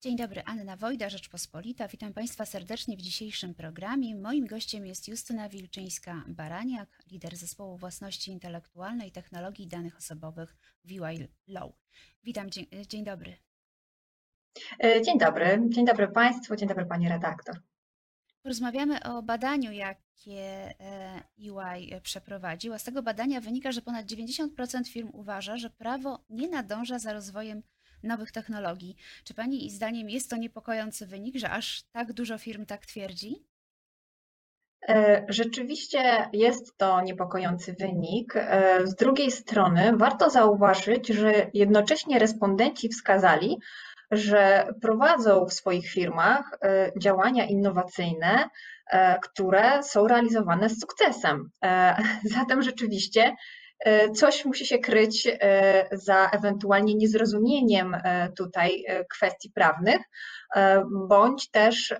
Dzień dobry, Anna Wojda, Rzeczpospolita. Witam Państwa serdecznie w dzisiejszym programie. Moim gościem jest Justyna Wilczyńska-Baraniak, lider zespołu własności intelektualnej i technologii danych osobowych w UI Law. Witam, dzień, dzień dobry. E, dzień dobry, dzień dobry Państwu, dzień dobry Pani redaktor. Porozmawiamy o badaniu, jakie UI e przeprowadził. A z tego badania wynika, że ponad 90% firm uważa, że prawo nie nadąża za rozwojem nowych technologii. Czy Pani zdaniem jest to niepokojący wynik, że aż tak dużo firm tak twierdzi? E, rzeczywiście jest to niepokojący wynik. E, z drugiej strony warto zauważyć, że jednocześnie respondenci wskazali, że prowadzą w swoich firmach e, działania innowacyjne, które są realizowane z sukcesem. Zatem rzeczywiście coś musi się kryć e, za ewentualnie niezrozumieniem e, tutaj kwestii prawnych, bądź też,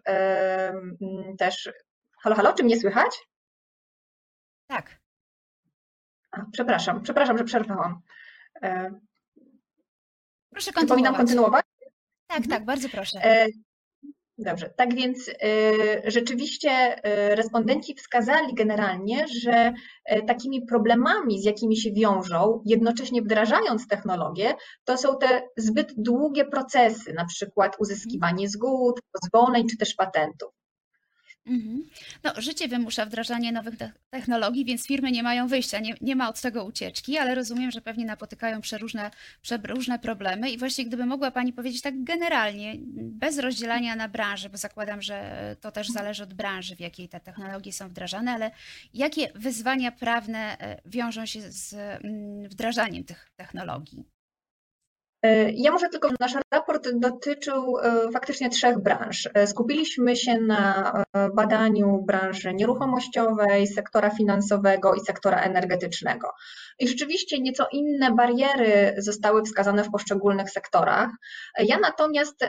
też halo, halo, czy mnie słychać? Tak. A, przepraszam, przepraszam, że przerwałam. Proszę kontynuować. Powinnam kontynuować? Tak, mhm. tak, bardzo proszę. Dobrze, tak więc y, rzeczywiście y, respondenci wskazali generalnie, że y, takimi problemami, z jakimi się wiążą, jednocześnie wdrażając technologię, to są te zbyt długie procesy, na przykład uzyskiwanie zgód, pozwoleń czy też patentów. Mhm. No, życie wymusza wdrażanie nowych technologii, więc firmy nie mają wyjścia, nie, nie ma od tego ucieczki, ale rozumiem, że pewnie napotykają przeróżne, przeróżne problemy. I właśnie gdyby mogła Pani powiedzieć tak generalnie, bez rozdzielania na branże, bo zakładam, że to też zależy od branży, w jakiej te technologie są wdrażane, ale jakie wyzwania prawne e, wiążą się z mm, wdrażaniem tych technologii? E, ja może tylko, nasz raport dotyczył e, faktycznie trzech branż. E, skupiliśmy się na badaniu branży nieruchomościowej, sektora finansowego i sektora energetycznego. I rzeczywiście nieco inne bariery zostały wskazane w poszczególnych sektorach. Ja natomiast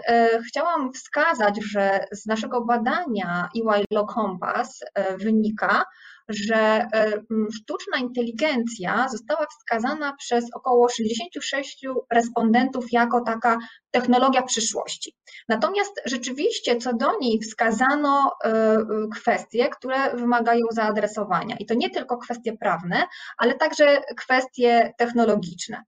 chciałam wskazać, że z naszego badania EY Law Compass wynika, że e, sztuczna inteligencja została wskazana przez około 66 respondentów jako taka technologia przyszłości. Natomiast rzeczywiście co do niej wskazano e, kwestie, które wymagają zaadresowania. I to nie tylko kwestie prawne, ale także kwestie technologiczne.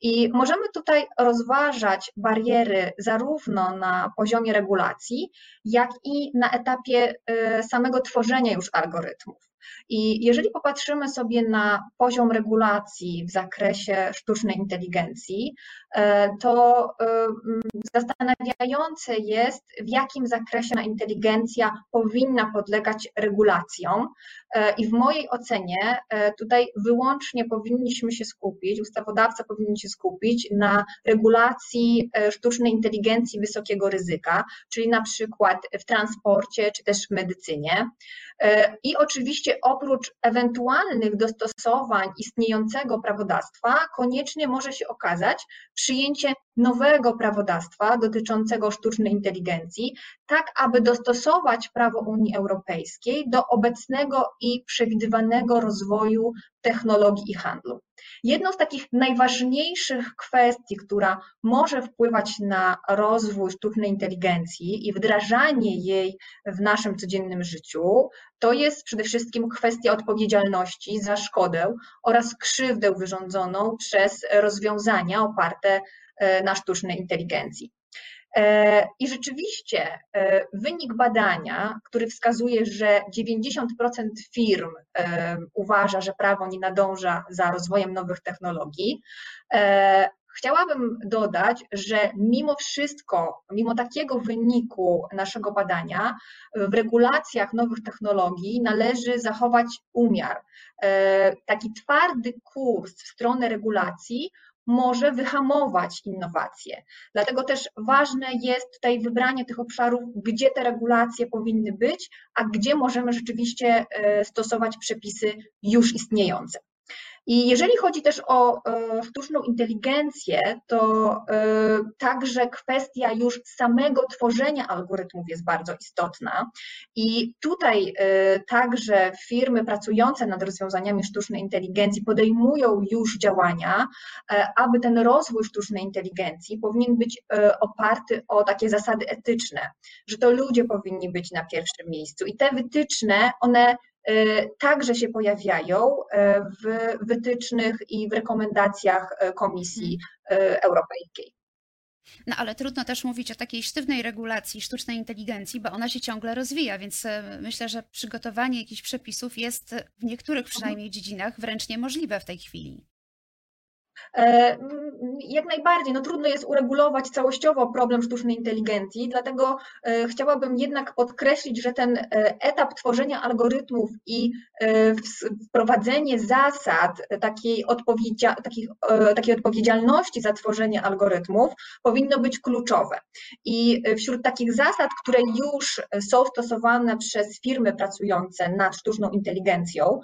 I możemy tutaj rozważać bariery zarówno na poziomie regulacji, jak i na etapie e, samego tworzenia już algorytmów. I jeżeli popatrzymy sobie na poziom regulacji w zakresie sztucznej inteligencji, e, to e, zastanawiające jest, w jakim zakresie inteligencja powinna podlegać regulacjom. I w mojej ocenie tutaj wyłącznie powinniśmy się skupić, ustawodawca powinien się skupić na regulacji sztucznej inteligencji wysokiego ryzyka, czyli na przykład w transporcie czy też w medycynie. I oczywiście oprócz ewentualnych dostosowań istniejącego prawodawstwa, koniecznie może się okazać przyjęcie nowego prawodawstwa dotyczącego sztucznej inteligencji, tak aby dostosować prawo Unii Europejskiej do obecnego i przewidywanego rozwoju technologii i handlu. Jedną z takich najważniejszych kwestii, która może wpływać na rozwój sztucznej inteligencji i wdrażanie jej w naszym codziennym życiu, to jest przede wszystkim kwestia odpowiedzialności za szkodę oraz krzywdę wyrządzoną przez rozwiązania oparte na sztucznej inteligencji. E, I rzeczywiście e, wynik badania, który wskazuje, że 90% firm e, uważa, że prawo nie nadąża za rozwojem nowych technologii, Chciałabym dodać, że mimo wszystko, mimo takiego wyniku naszego badania, w regulacjach nowych technologii należy zachować umiar. Taki twardy kurs w stronę regulacji może wyhamować innowacje. Dlatego też ważne jest tutaj wybranie tych obszarów, gdzie te regulacje powinny być, a gdzie możemy rzeczywiście e, stosować przepisy już istniejące. I jeżeli chodzi też o e, sztuczną inteligencję, to e, także kwestia już samego tworzenia algorytmów jest bardzo istotna. I tutaj e, także firmy pracujące nad rozwiązaniami sztucznej inteligencji podejmują już działania, aby ten rozwój sztucznej inteligencji powinien być oparty o takie zasady etyczne, że to ludzie powinni być na pierwszym miejscu. I te wytyczne, one także się pojawiają e, w wytycznych i w rekomendacjach e, Komisji mhm. Europejskiej. No ale trudno też mówić o takiej sztywnej regulacji sztucznej inteligencji, bo ona się ciągle rozwija, więc myślę, że przygotowanie jakichś przepisów jest w niektórych przynajmniej dziedzinach wręcz niemożliwe w tej chwili. E, jak najbardziej, no trudno jest uregulować całościowo problem sztucznej inteligencji, dlatego e, chciałabym jednak podkreślić, że ten e, etap tworzenia algorytmów i wprowadzenie zasad takiej, odpowiedzia takiej, takiej odpowiedzialności za tworzenie algorytmów powinno być kluczowe. I wśród takich zasad, które już są stosowane przez firmy pracujące nad sztuczną inteligencją,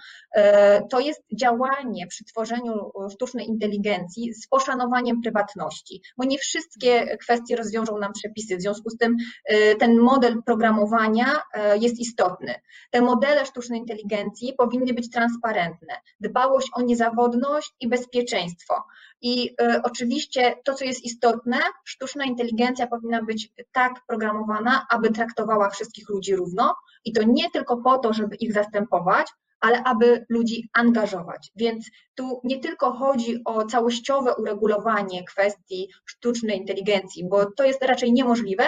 to jest działanie przy tworzeniu sztucznej inteligencji, inteligencji z poszanowaniem prywatności, bo nie wszystkie kwestie rozwiążą nam przepisy. W związku z tym y, ten model programowania y, jest istotny. Te modele sztucznej inteligencji powinny być transparentne. Dbałość o niezawodność i bezpieczeństwo. I y, oczywiście to, co jest istotne, sztuczna inteligencja powinna być tak programowana, aby traktowała wszystkich ludzi równo i to nie tylko po to, żeby ich zastępować, ale aby ludzi angażować. Więc tu nie tylko chodzi o całościowe uregulowanie kwestii sztucznej inteligencji, bo to jest raczej niemożliwe,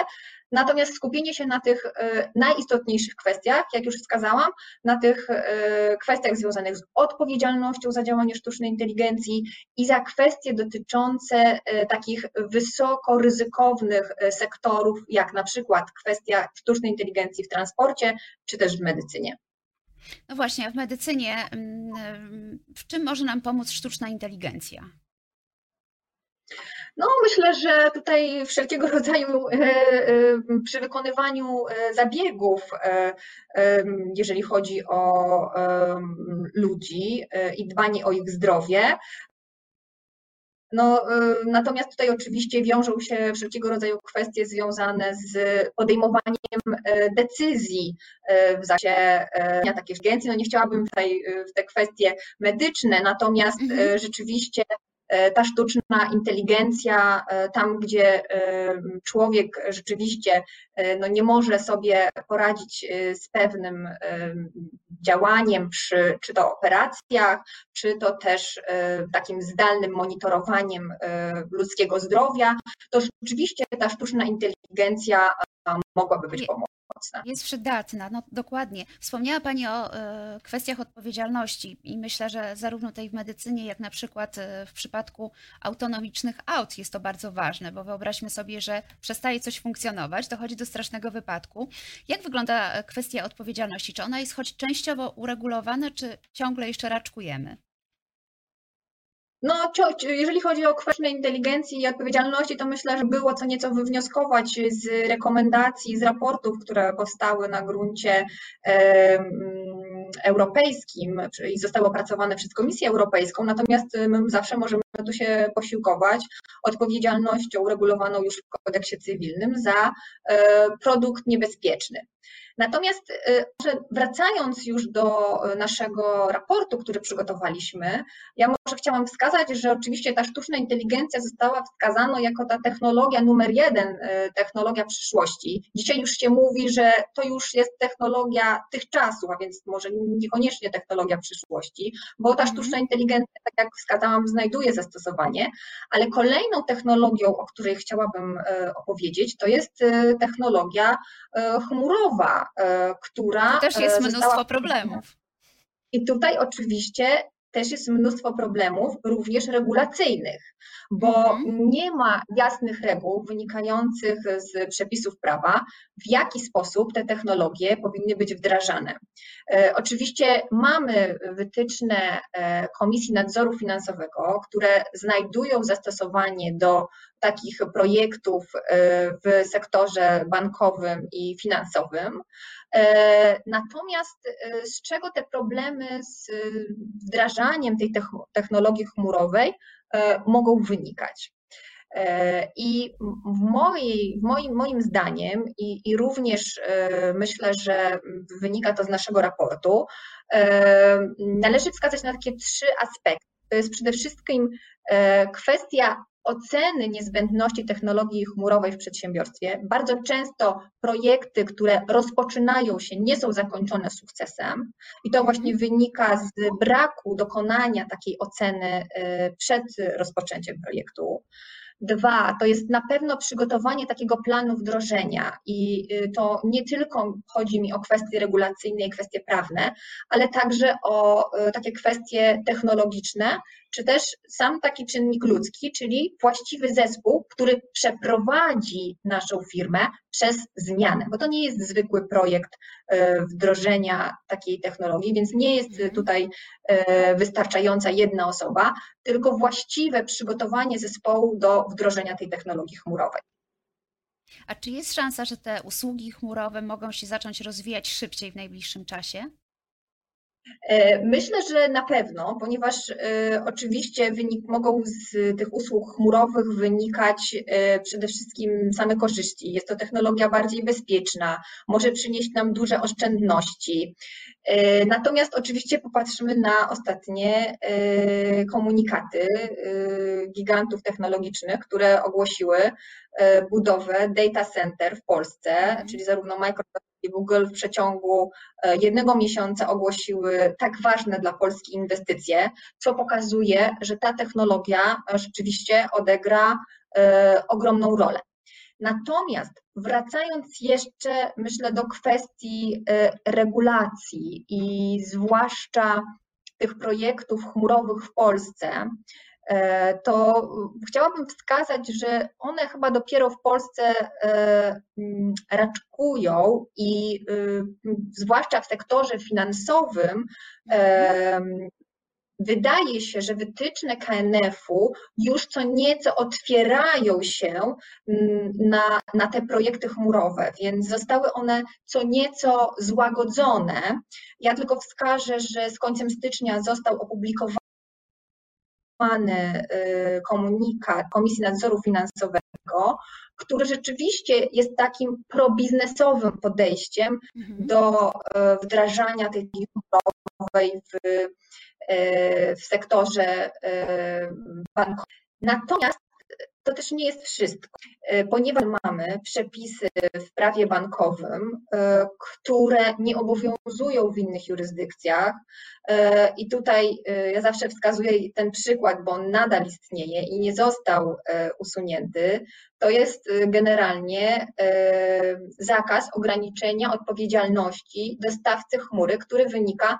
natomiast skupienie się na tych e, najistotniejszych kwestiach, jak już wskazałam, na tych e, kwestiach związanych z odpowiedzialnością za działanie sztucznej inteligencji i za kwestie dotyczące e, takich wysoko ryzykownych sektorów, jak na przykład kwestia sztucznej inteligencji w transporcie czy też w medycynie. No właśnie, a w medycynie mm, w czym może nam pomóc sztuczna inteligencja? No, myślę, że tutaj wszelkiego rodzaju e, e, przy wykonywaniu e, zabiegów, jeżeli chodzi o ludzi i dbanie o ich zdrowie, no, y, natomiast tutaj oczywiście wiążą się wszelkiego rodzaju kwestie związane z podejmowaniem y, decyzji y, w zakresie takiej agencji. No nie chciałabym tutaj w te kwestie medyczne, natomiast mhm. rzeczywiście E, ta sztuczna inteligencja, e, tam gdzie e, człowiek rzeczywiście no nie może sobie poradzić z pewnym działaniem przy czy to operacjach, czy to też takim zdalnym monitorowaniem ludzkiego zdrowia, to rzeczywiście ta sztuczna inteligencja mogłaby być pomocna mocna. Jest przydatna, no dokładnie. Wspomniała Pani o e, kwestiach odpowiedzialności i myślę, że zarówno tej w medycynie, jak na przykład e, w przypadku autonomicznych aut jest to bardzo ważne, bo wyobraźmy sobie, że przestaje coś funkcjonować, dochodzi do strasznego wypadku. Jak wygląda e, kwestia odpowiedzialności? Czy ona jest choć częściowo uregulowana, czy ciągle jeszcze raczkujemy? No, jeżeli chodzi o kwestię inteligencji i odpowiedzialności, to myślę, że było co nieco wywnioskować z rekomendacji, z raportów, które powstały na gruncie europejskim i zostały opracowane przez Komisję Europejską, natomiast my zawsze możemy tu się posiłkować odpowiedzialnością uregulowaną już w kodeksie cywilnym za e, produkt niebezpieczny. Natomiast y, wracając już do naszego raportu, który przygotowaliśmy, ja może chciałam wskazać, że oczywiście ta sztuczna inteligencja została wskazana jako ta technologia numer jeden, y, technologia przyszłości. Dzisiaj już się mówi, że to już jest technologia tych czasów, a więc może niekoniecznie technologia przyszłości, bo ta mhm. sztuczna inteligencja, tak jak wskazałam, znajduje zastosowanie, ale kolejną technologią, o której chciałabym y, opowiedzieć, to jest technologia chmurowa, która. To też jest e, mnóstwo problemów. I tutaj oczywiście też jest mnóstwo problemów, również regulacyjnych, bo mhm. nie ma jasnych reguł wynikających z przepisów prawa, w jaki sposób te technologie powinny być wdrażane. E, oczywiście mamy wytyczne Komisji Nadzoru Finansowego, które znajdują zastosowanie do takich projektów w sektorze bankowym i finansowym. Natomiast z czego te problemy z wdrażaniem tej technologii chmurowej mogą wynikać? I w, mojej, w moim, moim zdaniem, i, i również myślę, że wynika to z naszego raportu, należy wskazać na takie trzy aspekty. To jest przede wszystkim kwestia oceny niezbędności technologii chmurowej w przedsiębiorstwie. Bardzo często projekty, które rozpoczynają się, nie są zakończone sukcesem, i to właśnie wynika z braku dokonania takiej oceny przed rozpoczęciem projektu. Dwa, to jest na pewno przygotowanie takiego planu wdrożenia i y, to nie tylko chodzi mi o kwestie regulacyjne i kwestie prawne, ale także o y, takie kwestie technologiczne, czy też sam taki czynnik ludzki, czyli właściwy zespół, który przeprowadzi naszą firmę przez zmianę, bo to nie jest zwykły projekt e, wdrożenia takiej technologii, więc nie jest mhm. tutaj e, wystarczająca jedna osoba, tylko właściwe przygotowanie zespołu do wdrożenia tej technologii chmurowej. A czy jest szansa, że te usługi chmurowe mogą się zacząć rozwijać szybciej w najbliższym czasie? E, myślę, że na pewno, ponieważ e, oczywiście wynik, mogą z tych usług chmurowych wynikać e, przede wszystkim same korzyści. Jest to technologia bardziej bezpieczna, może przynieść nam duże oszczędności. Natomiast oczywiście popatrzymy na ostatnie komunikaty gigantów technologicznych, które ogłosiły budowę data center w Polsce, mhm. czyli zarówno Microsoft i Google w przeciągu e, jednego miesiąca ogłosiły tak ważne dla Polski inwestycje, co pokazuje, że ta technologia rzeczywiście odegra e, ogromną rolę. Natomiast wracając jeszcze, myślę, do kwestii e, regulacji i zwłaszcza tych projektów chmurowych w Polsce, to chciałabym wskazać, że one chyba dopiero w Polsce e, mm, raczkują i y, zwłaszcza w sektorze finansowym wydaje się, że wytyczne KNF-u już co nieco otwierają się mm, na, na te projekty chmurowe, więc zostały one co nieco złagodzone. Ja tylko wskażę, że z końcem stycznia został opublikowany komunikat Komisji Nadzoru Finansowego, który rzeczywiście jest takim probiznesowym podejściem mhm. do y, wdrażania tej chmurowej w, y, w sektorze bankowym. Natomiast to też nie jest wszystko, e, ponieważ mamy przepisy w prawie bankowym, e, które nie obowiązują w innych jurysdykcjach. E, I tutaj ja zawsze wskazuję ten przykład, bo on nadal istnieje i nie został usunięty. To jest generalnie zakaz ograniczenia odpowiedzialności dostawcy chmury, który wynika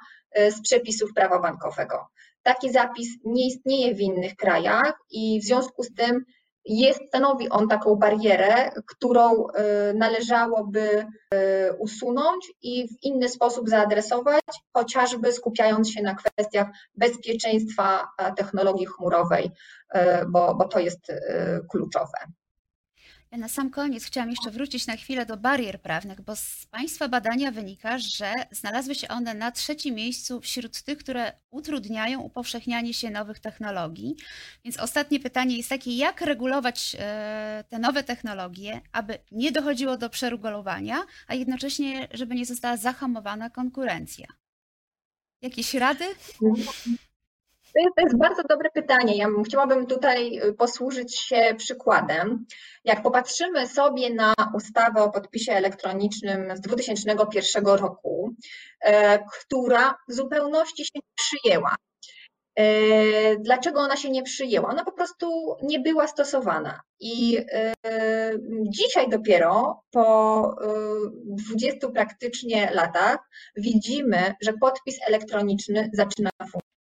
z przepisów prawa bankowego. Taki zapis nie istnieje w innych krajach i w związku z tym jest, stanowi on taką barierę, którą y, należałoby y, usunąć i w inny sposób zaadresować, chociażby skupiając się na kwestiach bezpieczeństwa technologii chmurowej, y, bo, bo to jest kluczowe. Na sam koniec chciałam jeszcze wrócić na chwilę do barier prawnych, bo z Państwa badania wynika, że znalazły się one na trzecim miejscu wśród tych, które utrudniają upowszechnianie się nowych technologii. Więc ostatnie pytanie jest takie, jak regulować e, te nowe technologie, aby nie dochodziło do przeregulowania, a jednocześnie, żeby nie została zahamowana konkurencja? Jakieś rady? To jest, bardzo dobre pytanie. Ja chciałabym tutaj y, posłużyć się przykładem. Jak popatrzymy sobie na ustawę o podpisie elektronicznym z 2001 roku, e, która w zupełności się nie przyjęła. E, dlaczego ona się nie przyjęła? Ona po prostu nie była stosowana. I e, dzisiaj dopiero po 20 praktycznie latach widzimy, że podpis elektroniczny zaczyna funkcjonować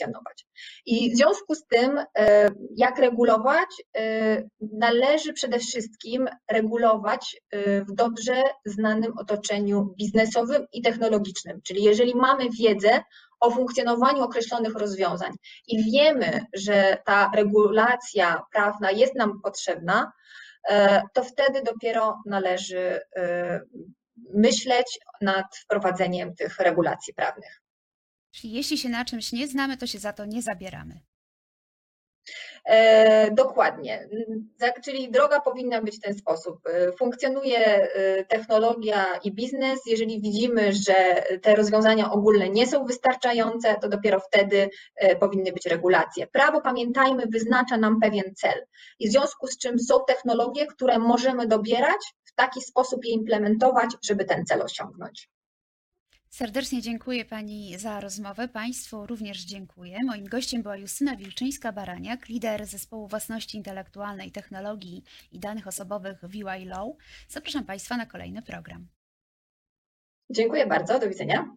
funkcjonować. I w związku z tym, e, jak regulować, e, należy przede wszystkim regulować e, w dobrze znanym otoczeniu biznesowym i technologicznym. Czyli jeżeli mamy wiedzę o funkcjonowaniu określonych rozwiązań i wiemy, że ta regulacja prawna jest nam potrzebna, to wtedy dopiero należy myśleć nad wprowadzeniem tych regulacji prawnych. Czyli jeśli się na czymś nie znamy, to się za to nie zabieramy. E, dokładnie. Tak, czyli droga powinna być w ten sposób. E, funkcjonuje e, technologia i biznes. Jeżeli widzimy, że te rozwiązania ogólne nie są wystarczające, to dopiero wtedy powinny być regulacje. Prawo, pamiętajmy, wyznacza nam pewien cel. I w związku z czym są technologie, które możemy dobierać, w taki sposób je implementować, żeby ten cel osiągnąć. Serdecznie dziękuję Pani za rozmowę. Państwu również dziękuję. Moim gościem była Justyna Wilczyńska-Baraniak, lider zespołu własności intelektualnej, technologii i danych osobowych VY Law. Zapraszam Państwa na kolejny program. Dziękuję bardzo. Do widzenia.